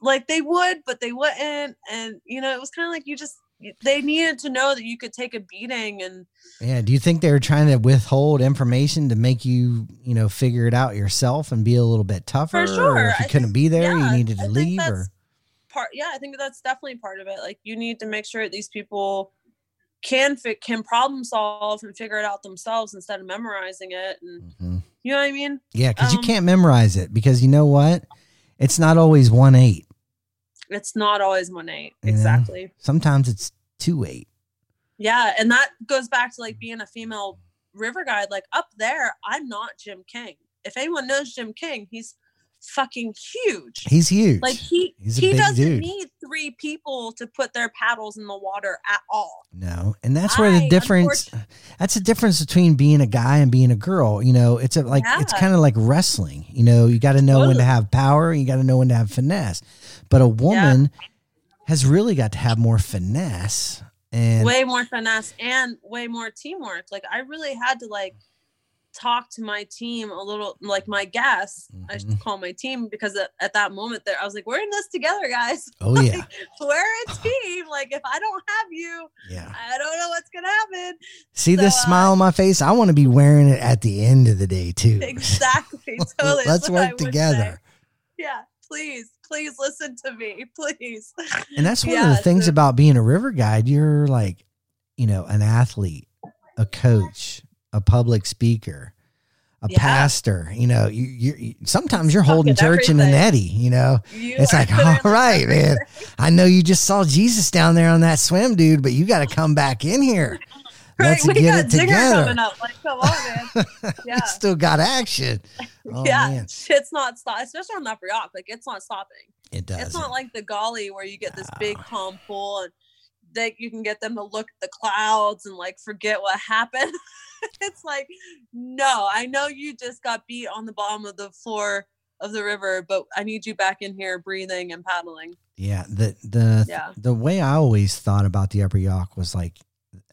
like they would but they wouldn't and you know it was kind of like you just they needed to know that you could take a beating and Yeah. Do you think they were trying to withhold information to make you, you know, figure it out yourself and be a little bit tougher? Or sure. if you I couldn't be there, yeah, you needed to think leave or part yeah i think that's definitely part of it like you need to make sure that these people can fit can problem solve and figure it out themselves instead of memorizing it and Mhm. you know what i mean Yeah, because you Um, can't memorize it because you know what? It's not always one eight. It's not always one eight You know? exactly Sometimes it's two eight. yeah and that goes back to like being a female river guide like up there i'm not jim king if anyone knows jim king he's fucking huge He's huge. like he he doesn't dude. need three people to put their paddles in the water at all. No, and that's where the I, difference. That's the difference between being a guy and being a girl. You know, it's a, like it's kind of like wrestling. You know, you got to know when to have power. You got to know when to have finesse. But a woman has really got to have more finesse. And way more finesse and way more teamwork. Like I really had to like talk to my team a little like my guests. I should Mhm. call my team because at, at that moment there I was like, We're in this together, guys. oh yeah, We're a team. Like if I don't have you, yeah. I don't know what's gonna happen. See this uh, smile on my face? I want to be wearing it at the end of the day too. Exactly. Totally. Let's That's what I work would say. together. Yeah. Please, please listen to me. Please. And that's one of the things so- about being a river guide. You're like, you know, an athlete, a coach, a public speaker, a Yeah. pastor. You know, you, you, sometimes you're holding church in an everything. eddy. You know, You it's like, all right, man. everything. I know you just saw Jesus down there on that swim, dude, but you got to come back in here. Right, Let's we get got it together. coming up. Like, come on, man. Yeah. Still got action. Oh yeah, man, shit's not stop, especially on upper Yough. Like it's not stopping. it does. It's not like the Gauley where you get this big calm pool and that you can get them to look at the clouds and like forget what happened. it's like, no, I know you just got beat on the bottom of the floor of the river, but I need you back in here breathing and paddling. Yeah, the the Yeah. the way I always thought about the Upper Yough was like,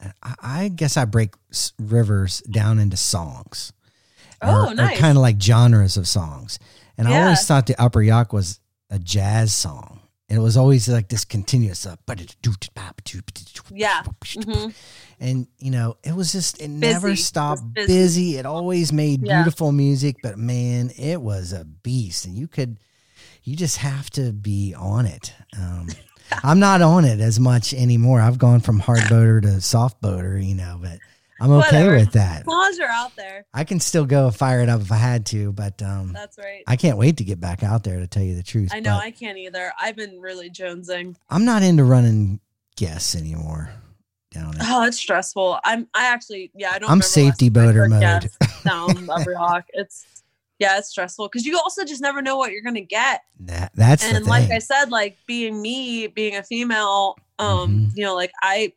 uh, I, I guess I break rivers down into songs. Oh, nice. kind of like genres of songs, and I always thought the Upper Yough was a jazz song. And it was always like this continuous, uh, Yeah. and you know, it was just it never stopped Just busy. busy. It always made Yeah. beautiful music, but man, it was a beast, and you could, you just have to be on it. Um, I'm not on it as much anymore. I've gone from hard boater to soft boater, you know, but I'm okay Whatever. with that. As long as you're out there, I can still go fire it up if I had to, but um, that's right. I can't wait to get back out there to tell you the truth. I know but I can't either. I've been really jonesing. I'm not into running guests anymore down it. Oh, it's stressful. I'm. I actually, yeah, I don't. I'm safety boater mode. Down Upper Rock. It's yeah, it's stressful because you also just never know what you're gonna get. That, that's the and like. I said, like being me, being a female, um, Mhm. you know, like I,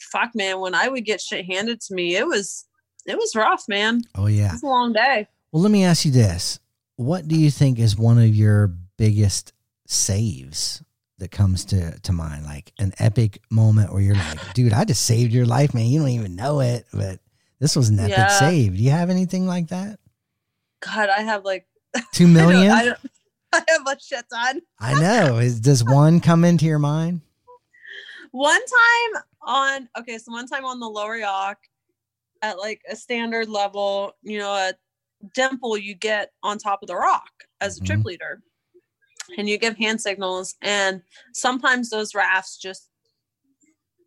fuck, man, when I would get shit handed to me, it was, it was rough, man. oh yeah. was a long day. Well, let me ask you this: What do you think is one of your biggest saves that comes to to mind? Like an epic moment where you're like, "Dude, I just saved your life, man. You don't even know it, but this was an epic Yeah. save." Do you have anything like that? God, I have like two million. I, don't. I, I, don't, I have a shit ton. I know. Is does one come into your mind? One time on okay, so one time on the lower Yough at like a standard level, you know, a dimple you get on top of the rock as a trip Mhm. leader. And you give hand signals and sometimes those rafts just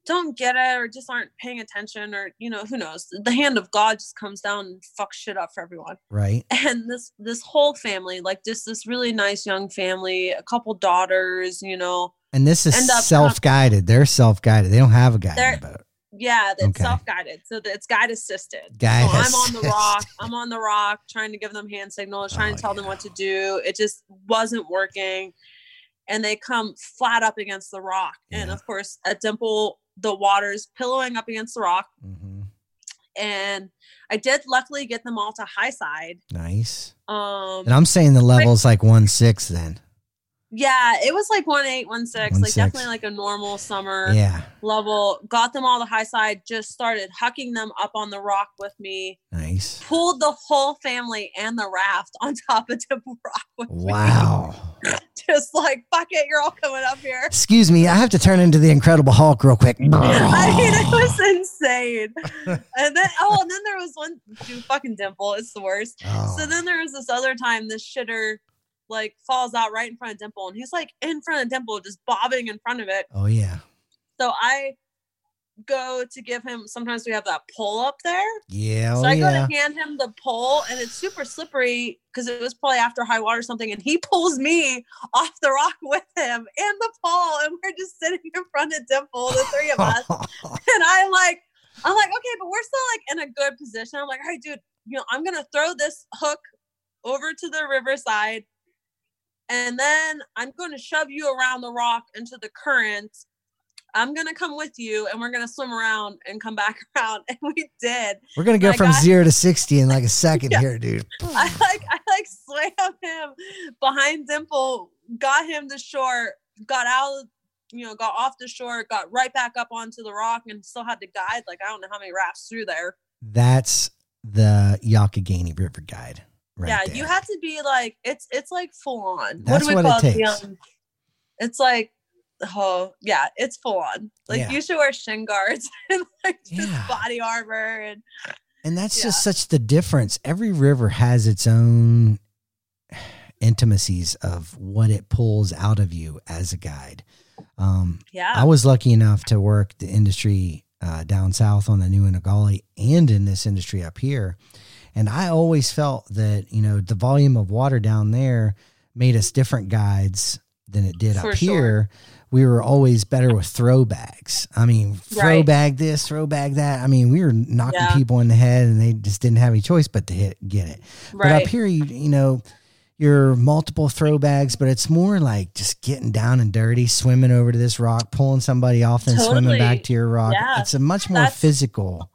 don't get it or just aren't paying attention or you know who knows the hand of god just comes down and fucks shit up for everyone Right. and this this whole family like just this really nice young family a couple daughters you know And this is self guided. They're self guided. They don't have a guide They're- in the boat. Yeah, it's Okay. self-guided. So it's guide assisted. Guide so I'm on the rock. I'm on the rock trying to give them hand signals, trying Oh, to tell them what to do. It just wasn't working. And they come flat up against the rock. And of course, at Dimple, the water's pillowing up against the rock. hmm And I did luckily get them all to high side. Nice. Um And I'm saying the level's like one six then. Yeah, it was like one eight, one six, One like six. definitely like a normal summer. Yeah. level, got them all the high side, just started hucking them up on the rock with me, Nice. pulled the whole family and the raft on top of Dimple Rock with Wow. me. Just like, fuck it, you're all coming up here. Excuse me, I have to turn into the Incredible Hulk real quick. I mean, it was insane. And then, oh, and then there was one dude, fucking Dimple. It's the worst. Oh, So then there was this other time this shitter like falls out right in front of Dimple, and he's like in front of Dimple, just bobbing in front of it. oh yeah. So I go to give him. Sometimes we have that pole up there. Yeah. Oh so I go yeah. to hand him the pole, and it's super slippery because it was probably after high water or something. And he pulls me off the rock with him and the pole, and we're just sitting in front of Dimple, the three of us. and I'm like, I'm like, okay, but we're still like in a good position. I'm like, all right, dude, you know, I'm gonna throw this hook over to the riverside, and then I'm going to shove you around the rock into the current. I'm gonna come with you, and we're gonna swim around and come back around. And we did. We're gonna go I from got- zero to sixty in like a second Yeah. here, dude. I like I like swam him behind Dimple, got him to shore, got out, you know, got off the shore, got right back up onto the rock, and still had to guide. Like I don't know how many rafts through there. That's the Youghiogheny River Guide. Right yeah, there. you have to be like it's it's like full on. That's what do we what call it? The, takes. um, it's like oh yeah, it's full on. Like Yeah. you should wear shin guards and like just Yeah. body armor and And that's Yeah. just such the difference. Every river has its own intimacies of what it pulls out of you as a guide. Um, yeah. I was lucky enough to work the industry uh, down south on the New and Gauley and in this industry up here. And I always felt that, you know, the volume of water down there made us different guides than it did For up sure. here. We were always better with throw bags. I mean, throw Right. bag this, throw bag that. I mean, we were knocking Yeah. people in the head and they just didn't have any choice but to hit, get it. But up here, you you know, you're multiple throw bags, but it's more like just getting down and dirty, swimming over to this rock, pulling somebody off, and swimming back to your rock. Yeah. It's a much more That's- physical.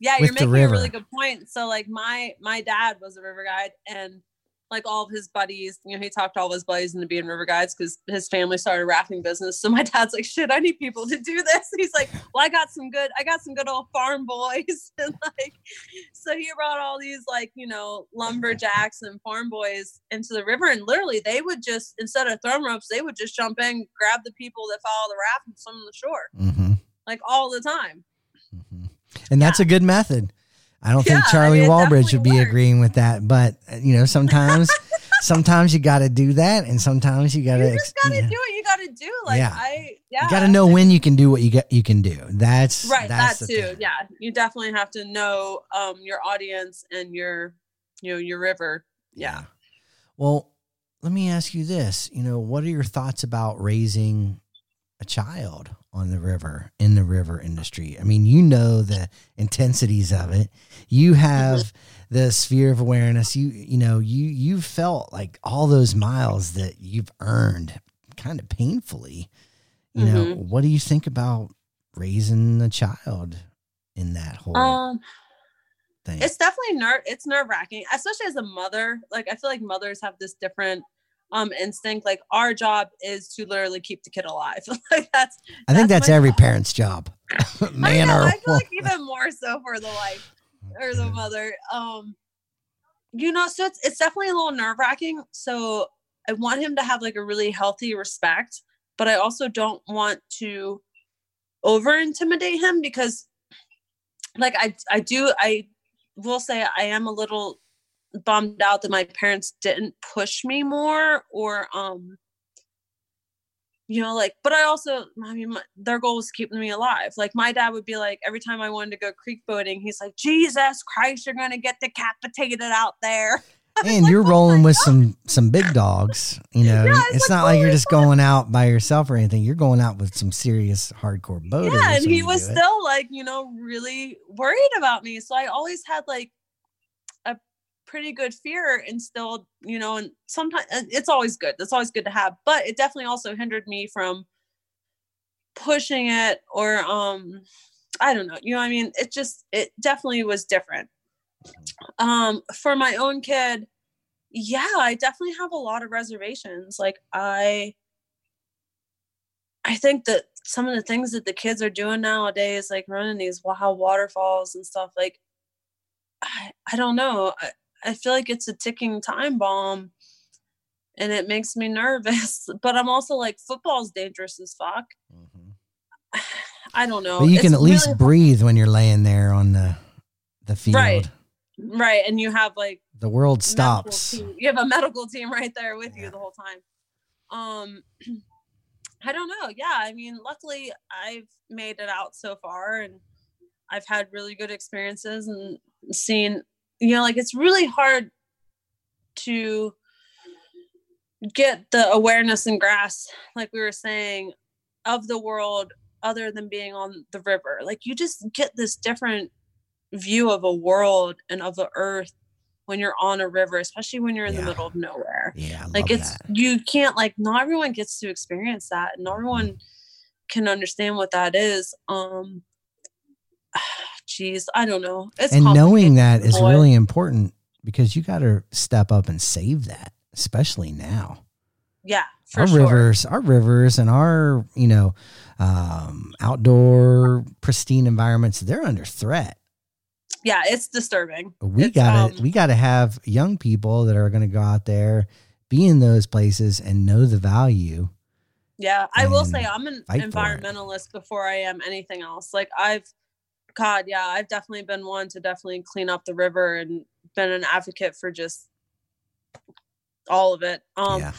Yeah you're making a really good point. So like my my dad was a river guide and like all of his buddies you know he talked all of his buddies into being river guides because his family started a rafting business. So my dad's like shit i need people to do this. He's like well i got some good i got some good old farm boys. And like so he brought all these like you know lumberjacks and farm boys into the river and literally they would just instead of throwing ropes they would just jump in grab the people that follow the raft and swim to the shore. Hmm like all the time. Hmm And that's a good method. I don't think Yeah, Charlie it Walbridge would be works. agreeing with that, but uh, you know, sometimes, sometimes you got to do that, and sometimes you got you to. just gotta do what you gotta do. Like Yeah. I, yeah, You got to know when you can do what you get. You can do. That's right. That's that too. thing. Yeah, you definitely have to know um your audience and your, you know, your river. Yeah. Well, let me ask you this. You know, what are your thoughts about raising a child on the river in the river industry? I mean, you know the intensities of it. You have the sphere of awareness. You you know, you you felt like all those miles that you've earned kind of painfully. You know, what do you think about raising a child in that whole Um, thing? it's definitely nerve. It's nerve wracking, especially as a mother. Like I feel like mothers have this different um instinct. Like our job is to literally keep the kid alive. like that's I think that's that's every job. parent's job. Man I, know, or I feel like even more so for the wife or the mother. Um, you know, so it's it's definitely a little nerve wracking. So I want him to have like a really healthy respect, but I also don't want to over intimidate him because, like, I I do I will say I am a little bummed out that my parents didn't push me more or um you know like but i also i mean my, their goal was keeping me alive. Like my dad would be like every time i wanted to go creek boating he's like jesus christ you're gonna get decapitated out there. And you're rolling with some some big dogs you know? Yeah, it's, it's like, not like you're just going out by yourself or anything. You're going out with some serious hardcore boaters yeah and he was still like you know really worried about me. So i always had like pretty good fear instilled you know and sometimes it's always good that's always good to have but it definitely also hindered me from pushing it or um i don't know you know i mean? It just it definitely was different. Um for my own kid yeah i definitely have a lot of reservations like i i think that some of the things that the kids are doing nowadays like running these wild waterfalls and stuff like i, I don't know I, I feel like it's a ticking time bomb and it makes me nervous but i'm also like football's dangerous as fuck Mhm. i don't know but you can It's at least really- breathe when you're laying there on the the field Right. right and you have like the world stops team- You have a medical team right there with Yeah. you the whole time. Um, I don't know. Yeah, I mean, luckily I've made it out so far, and I've had really good experiences and seen. You know, like it's really hard to get the awareness and grasp, like we were saying, of the world other than being on the river. Like you just get this different view of a world and of the earth when you're on a river, especially when you're in Yeah. the middle of nowhere. Yeah, Like it's that. you can't like not everyone gets to experience that. and Not everyone can understand what that is. Um geez, I don't know. It's and knowing that is boy. really important because you got to step up and save that, especially now. yeah, for our sure. rivers, our rivers, and our you know um, outdoor pristine environments, they're under threat. Yeah, it's disturbing. We gotta um, we gotta have young people that are going to go out there, be in those places, and know the value. Yeah, I will say I'm an fight for it. environmentalist before I am anything else. Like I've God, yeah, I've definitely been one to definitely clean up the river and been an advocate for just all of it. Um yeah,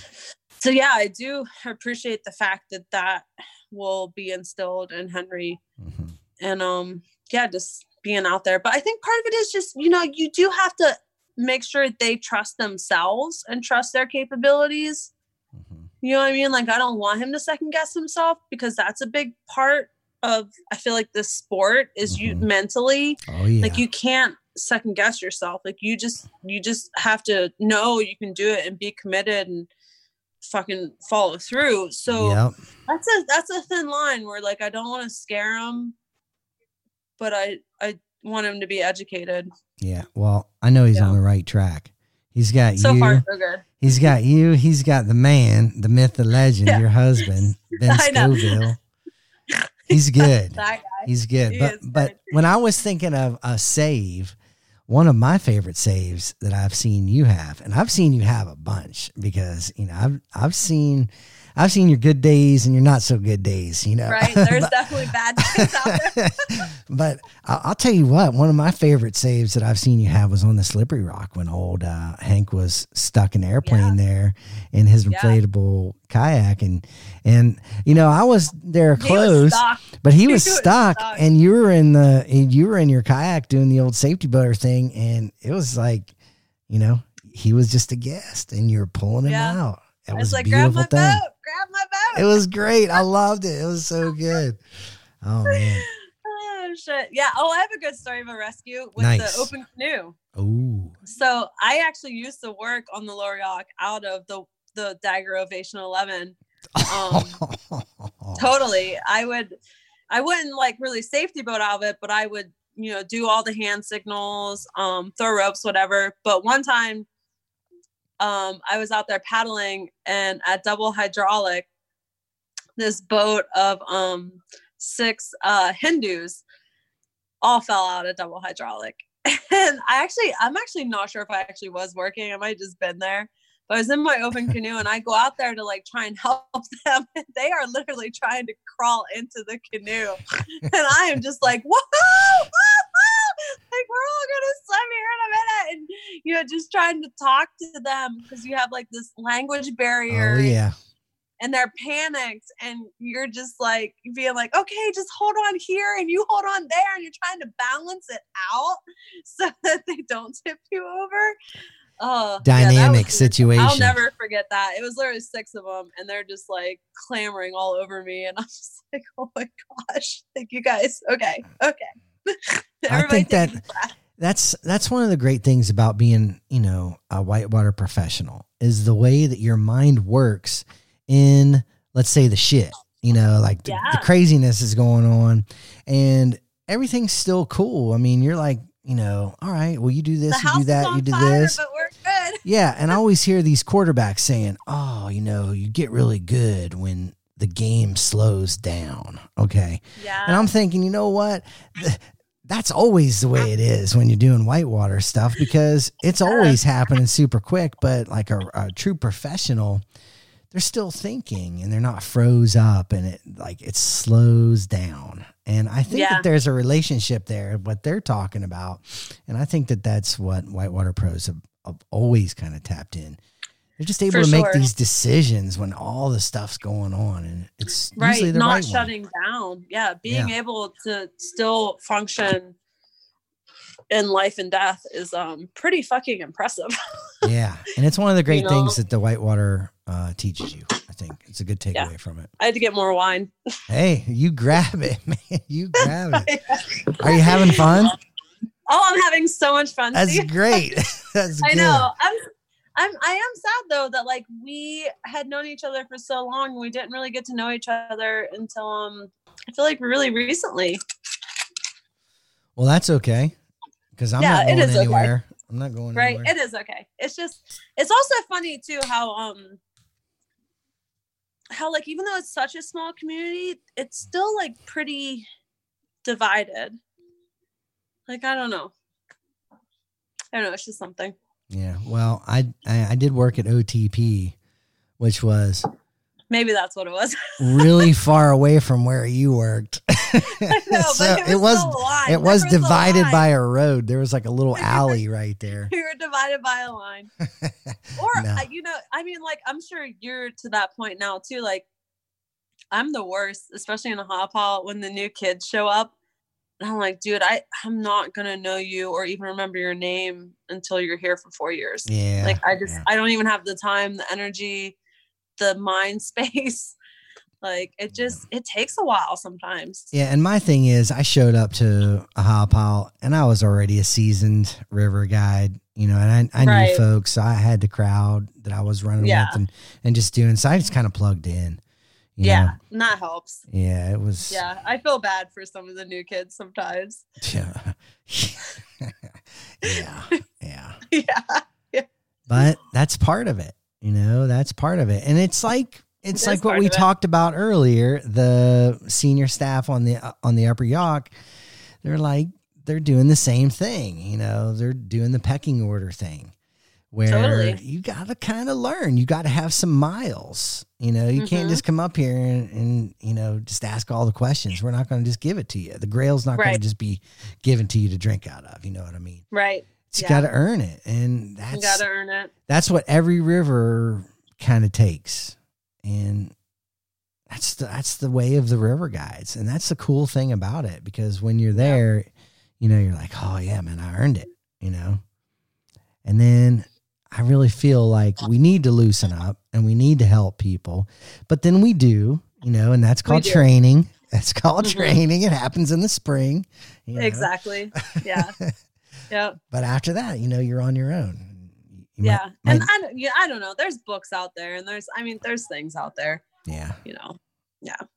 so yeah, I do appreciate the fact that that will be instilled in Henry Mhm. and um yeah, just being out there. But I think part of it is just, you know, you do have to make sure they trust themselves and trust their capabilities. Mhm. You know what I mean? Like I don't want him to second guess himself because that's a big part of I feel like this sport is you Mhm. mentally oh yeah, like you can't second guess yourself. Like you just you just have to know you can do it and be committed and fucking follow through. So yep. that's a that's a thin line where like I don't want to scare him, but I I want him to be educated. yeah. Well, I know he's Yeah. on the right track. He's got So you. far so good. He's got you. He's got the man, the myth, the legend, Yeah. your husband, Ben. Scoville. He's good. He's good. He but but good. when I was thinking of a save, one of my favorite saves that I've seen you have, and I've seen you have a bunch because you know I've I've seen I've seen your good days and your not so good days. You know, Right. There's But- definitely bad days out there. but I'll, I'll tell you what, one of my favorite saves that I've seen you have was on the Slippery Rock when old uh, Hank was stuck in an airplane there in his Yeah. inflatable kayak, and and you know I was there He was close, but he He was was stuck, stuck. and you were in the you were in your kayak doing the old safety boater thing, and it was like, you know, he was just a guest, and you were pulling him Yeah. out. It I was was like, grab my thing. boat, grab my boat. It was great. I loved it. It was so good. Oh man. oh shit. Yeah. Oh, I have a good story of a rescue with Nice. the open canoe. Ooh. So I actually used to work on the Lower Yough out of the the Dagger Ovation 11. Um, Totally. I would I wouldn't like really safety boat out of it, but I would, you know, do all the hand signals, um, throw ropes, whatever. But one time um I was out there paddling and at double hydraulic, this boat of um six uh Hindus all fell out at double hydraulic. And I actually I'm actually not sure if I actually was working. I might have just been there. But I was in my open canoe and I go out there to like try and help them. And they are literally trying to crawl into the canoe. And I am just like, whoa, like we're all gonna swim here in a minute. And you know, just trying to talk to them because you have like this language barrier Oh yeah. and they're panicked and you're just like being like okay just hold on here and you hold on there and you're trying to balance it out so that they don't tip you over oh yeah, Dynamic was- situation. I'll never forget that. It was literally six of them, and they're just like clamoring all over me, and I'm just like, "Oh my gosh! Thank you guys. Okay, okay." Everybody think that-. That's that's one of the great things about being, you know, a whitewater professional is the way that your mind works in let's say the shit. You know, like the, the craziness is going on and everything's still cool. I mean, you're like, you know, all right, well you do this, you do that, you do fire, this. but we're good. Yeah, and I always hear these quarterbacks saying, "Oh, you know, you get really good when the game slows down." Okay, Yeah, and I'm thinking, you know what? That's always the way it is when you're doing whitewater stuff because it's always happening super quick. But like a, a true professional, they're still thinking and they're not froze up, and it like it slows down. And I think Yeah. that there's a relationship there, what they're talking about, and I think that that's what whitewater pros have, have always kind of tapped in. They're just able For to make sure. these decisions when all the stuff's going on, and it's right the not right one. shutting down yeah being Yeah. able to still function in life and death is um pretty fucking impressive Yeah, and it's one of the great know? things that the whitewater uh, teaches you. I think it's a good takeaway Yeah. from it. i had to get more wine Hey, you grab it, man. You grab it. Are you having fun? Oh, I'm having so much fun. That's Steve. great. That's I good. know. I'm I'm I am sad though that like we had known each other for so long and we didn't really get to know each other until um I feel like really recently. Well, that's okay because I'm Yeah, not going is okay. anywhere. I'm not going anywhere. Right. anywhere. It is okay. It's just it's also funny too how um how like even though it's such a small community, it's still like pretty divided. Like I don't know. I don't know, it's just something. Yeah. Well, I, I I did work at OTP, which was Maybe that's what it was. really far away from where you worked. Know, so but it was, still a line. it was There a divided by a road. There was like a little alley right there. we were divided by a line. Or No. uh, you know, I mean, like I'm sure you're to that point now too. Like I'm the worst, especially in a hot pot when the new kids show up. And I'm like, dude, I I'm not gonna know you or even remember your name until you're here for four years. Yeah. like I just yeah. I don't even have the time, the energy, the mind space. like it just it takes a while sometimes. Yeah, and my thing is, I showed up to Ohiopyle, and I was already a seasoned river guide, you know, and I, I Right. knew folks, so I had the crowd that I was running Yeah. with, and and just doing. So I just kind of plugged in. You Yeah, know. and that helps. yeah, it was. Yeah, I feel bad for some of the new kids sometimes. yeah, yeah, yeah. yeah. But that's part of it, you know. That's part of it, and it's like it's It is like what we talked about earlier. The senior staff on the on the upper Yough, they're like they're doing the same thing. You know, they're doing the pecking order thing, where Totally. you got to kind of learn. You got to have some miles. You know, you can't Mhm. just come up here and, and you know just ask all the questions. We're not going to just give it to you. The Grail's not going to just be given to you to drink out of. You know what I mean? Right. You Yeah. got to earn it, and You that's gotta earn it. that's what every river kind of takes and that's the, that's the way of the river guides and that's the cool thing about it because when you're there you know you're like oh yeah man i earned it you know and then i really feel like we need to loosen up and we need to help people but then we do you know and that's called training that's called Mhm. training it happens in the spring you know. Exactly. Yeah. yeah. but after that you know you're on your own You might- Yeah. might- And I don't, yeah, I don't know. There's books out there and there's, I mean, there's things out there, yeah you know. Yeah. That's-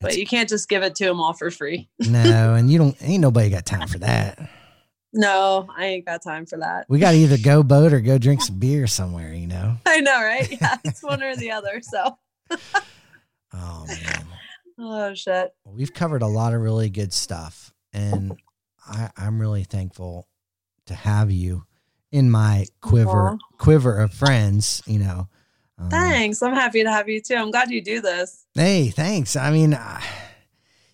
But you can't just give it to them all for free. No, and you don't. Ain't nobody got time for that. No, I ain't got time for that. We got to either go boat or go drink some beer somewhere. You know. I know, right? Yeah. It's one or the other. So, Oh man, oh, shit. we've covered a lot of really good stuff, and I, I'm really thankful to have you in my quiver Aw. quiver of friends. You know. Um, Thanks. I'm happy to have you too. I'm glad you do this. Hey, thanks. I mean, uh,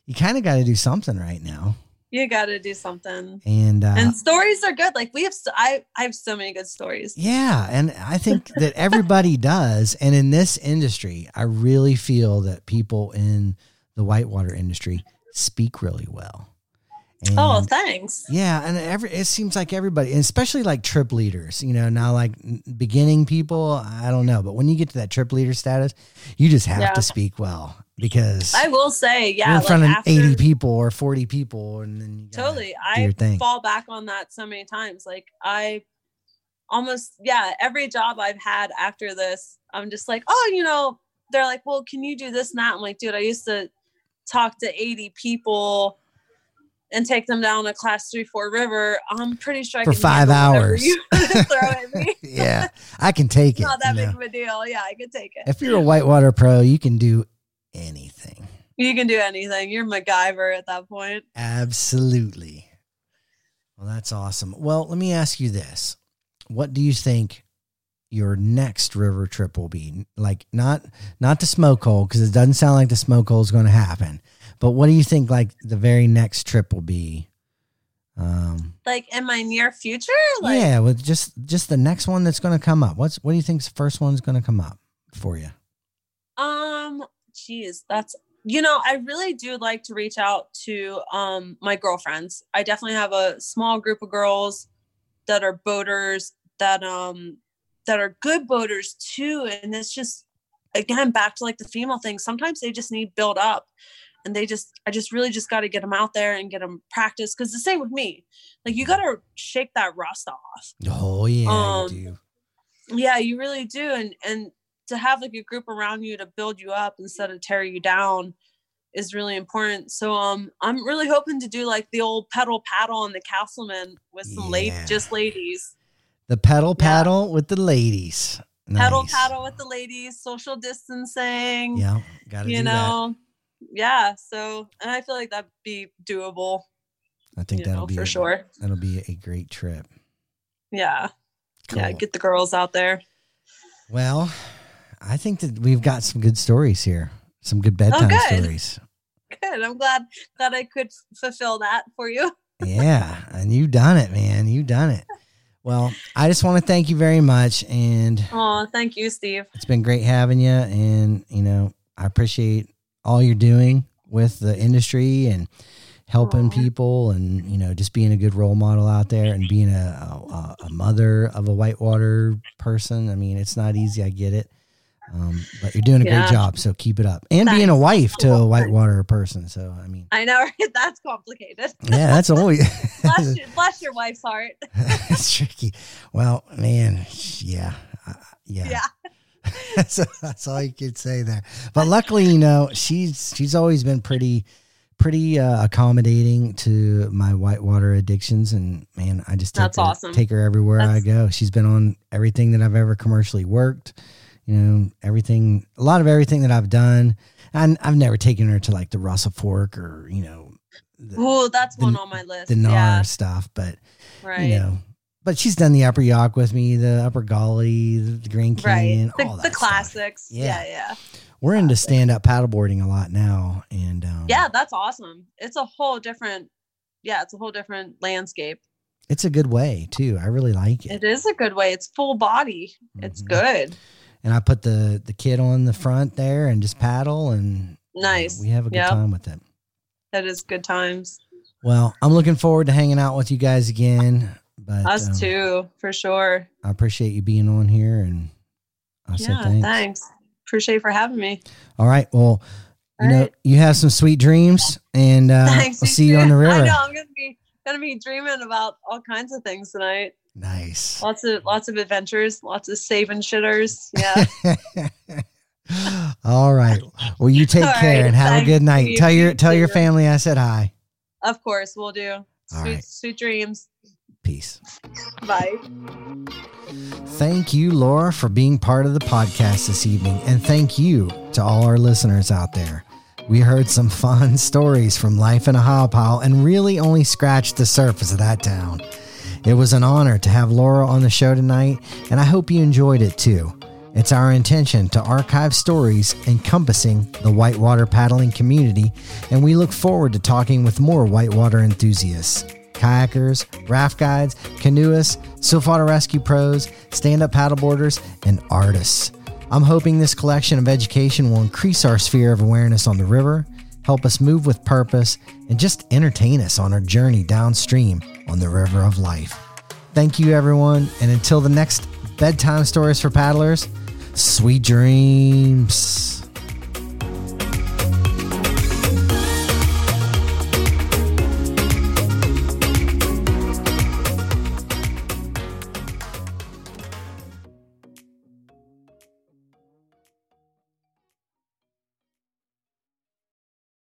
you kind of got to do something right now, You got to do something. and uh, and stories are good. Like we have, so, I, I have so many good stories. Yeah, and I think that everybody does. And in this industry, I really feel that people in the whitewater industry speak really well. And Oh, thanks. yeah, and every it seems like everybody, especially like trip leaders, you know, now like beginning people, I don't know, but when you get to that trip leader status, you just have Yeah. to speak well because I will say, yeah, in front like of after, 80 people or 40 people, and then you totally. i fall back on that so many times. Like i almost yeah every job i've had after this i'm just like oh you know they're like well can you do this and that? I'm like dude i used to talk to 80 people and take them down a class three four river. I'm pretty sure I For can five hours. you throw at me. Yeah, I can take it's it. not that big know. of a deal. Yeah i can take it. If you're a whitewater pro, you can do anything. you can do anything you're macgyver at that point Absolutely. Well, that's awesome. Well, let me ask you this. What do you think your next river trip will be? Like not not the smoke hole because it doesn't sound like the smoke hole is going to happen. But what do you think like the very next trip will be? Um like in my near future like yeah, with just just the next one that's going to come up. What's what do you think's the first one's going to come up for you? Um, geez, that's you know, I really do like to reach out to um my girlfriends. I definitely have a small group of girls that are boaters that um that are good boaters too. And it's just again back to like the female thing. Sometimes they just need build up. and they just I just really just got to get them out there and get them practice because the same with me. Like you got to shake that rust off. Oh yeah, Um, you do. Yeah, you really do, and and to have like a group around you to build you up instead of tear you down is really important. So um, I'm really hoping to do like the old pedal paddle and the Casselman with some late just ladies. The pedal Yeah. paddle with the ladies. Pedal Nice. paddle with the ladies, social distancing. Yeah, gotta you do that. know yeah so and i feel like that'd be doable I think that'll know be for a, sure That'll be a great trip. yeah yeah get the girls out there Well, I think that we've got some good stories here. Some good oh, bedtime Oh, good. stories. good i'm glad glad i could fulfill that for you yeah, and you done it, man. You done it. Well, I just want to thank you very much, and oh thank you steve it's been great having you. And you know, I appreciate all you're doing with the industry and helping people, and you know, just being a good role model out there and being a a, a mother of a whitewater person. I mean, it's not easy. I get it. Um, but you're doing a Yeah. great job, so keep it up. And being a wife to a whitewater person, so I mean, i know right? that's complicated yeah, that's always bless, your, bless your wife's heart it's tricky. Well, man, yeah, uh, yeah. yeah that's, that's all you could say there. But luckily, you know, she's she's always been pretty pretty uh, accommodating to my whitewater addictions, and man, I just take That's her, awesome. take her everywhere I go. She's been on everything that I've ever commercially worked. You know, everything, a lot of everything that I've done. And I've never taken her to like the Russell Fork or you know oh that's the- one on my list the NAR yeah stuff, but right you know. But she's done the Upper Yough with me, the Upper Gauley, the, Grand Canyon, right the, all that the classics Yeah. yeah yeah We're into stand up paddleboarding a lot now, and um, yeah that's awesome it's a whole different yeah it's a whole different landscape it's a good way too. I really like it. it is a good way it's full body it's Mhm. good And I put the the kid on the front there and just paddle, and you know, Nice. we have a good Yep. time with it. that is good times Well, I'm looking forward to hanging out with you guys again. But us um, too for sure I appreciate you being on here, and I yeah thanks. thanks. appreciate for having me All right. Well, you All know, right. you have some sweet dreams, and uh, thanks I'll see you on the too. i river. know i'm gonna be gonna be dreaming about all kinds of things tonight Nice. lots of lots of adventures lots of saving shitters yeah All right. Well, you take All care right. and have a good night. Steve. Tell your You tell your family I said hi. of course we'll do sweet right. sweet dreams Peace. bye Thank you, Laura, for being part of the podcast this evening, and thank you to all our listeners out there. We heard some fun stories from life in Ohiopyle and really only scratched the surface of that town. It was an honor to have Laura on the show tonight, and I hope you enjoyed it too. It's our intention to archive stories encompassing the whitewater paddling community, and we look forward to talking with more whitewater enthusiasts, kayakers, raft guides, canoeists, swiftwater rescue pros, stand up paddleboarders, and artists. I'm hoping this collection of education will increase our sphere of awareness on the river, help us move with purpose, and just entertain us on our journey downstream on the river of life. Thank you, everyone, and until the next bedtime stories for paddlers, sweet dreams.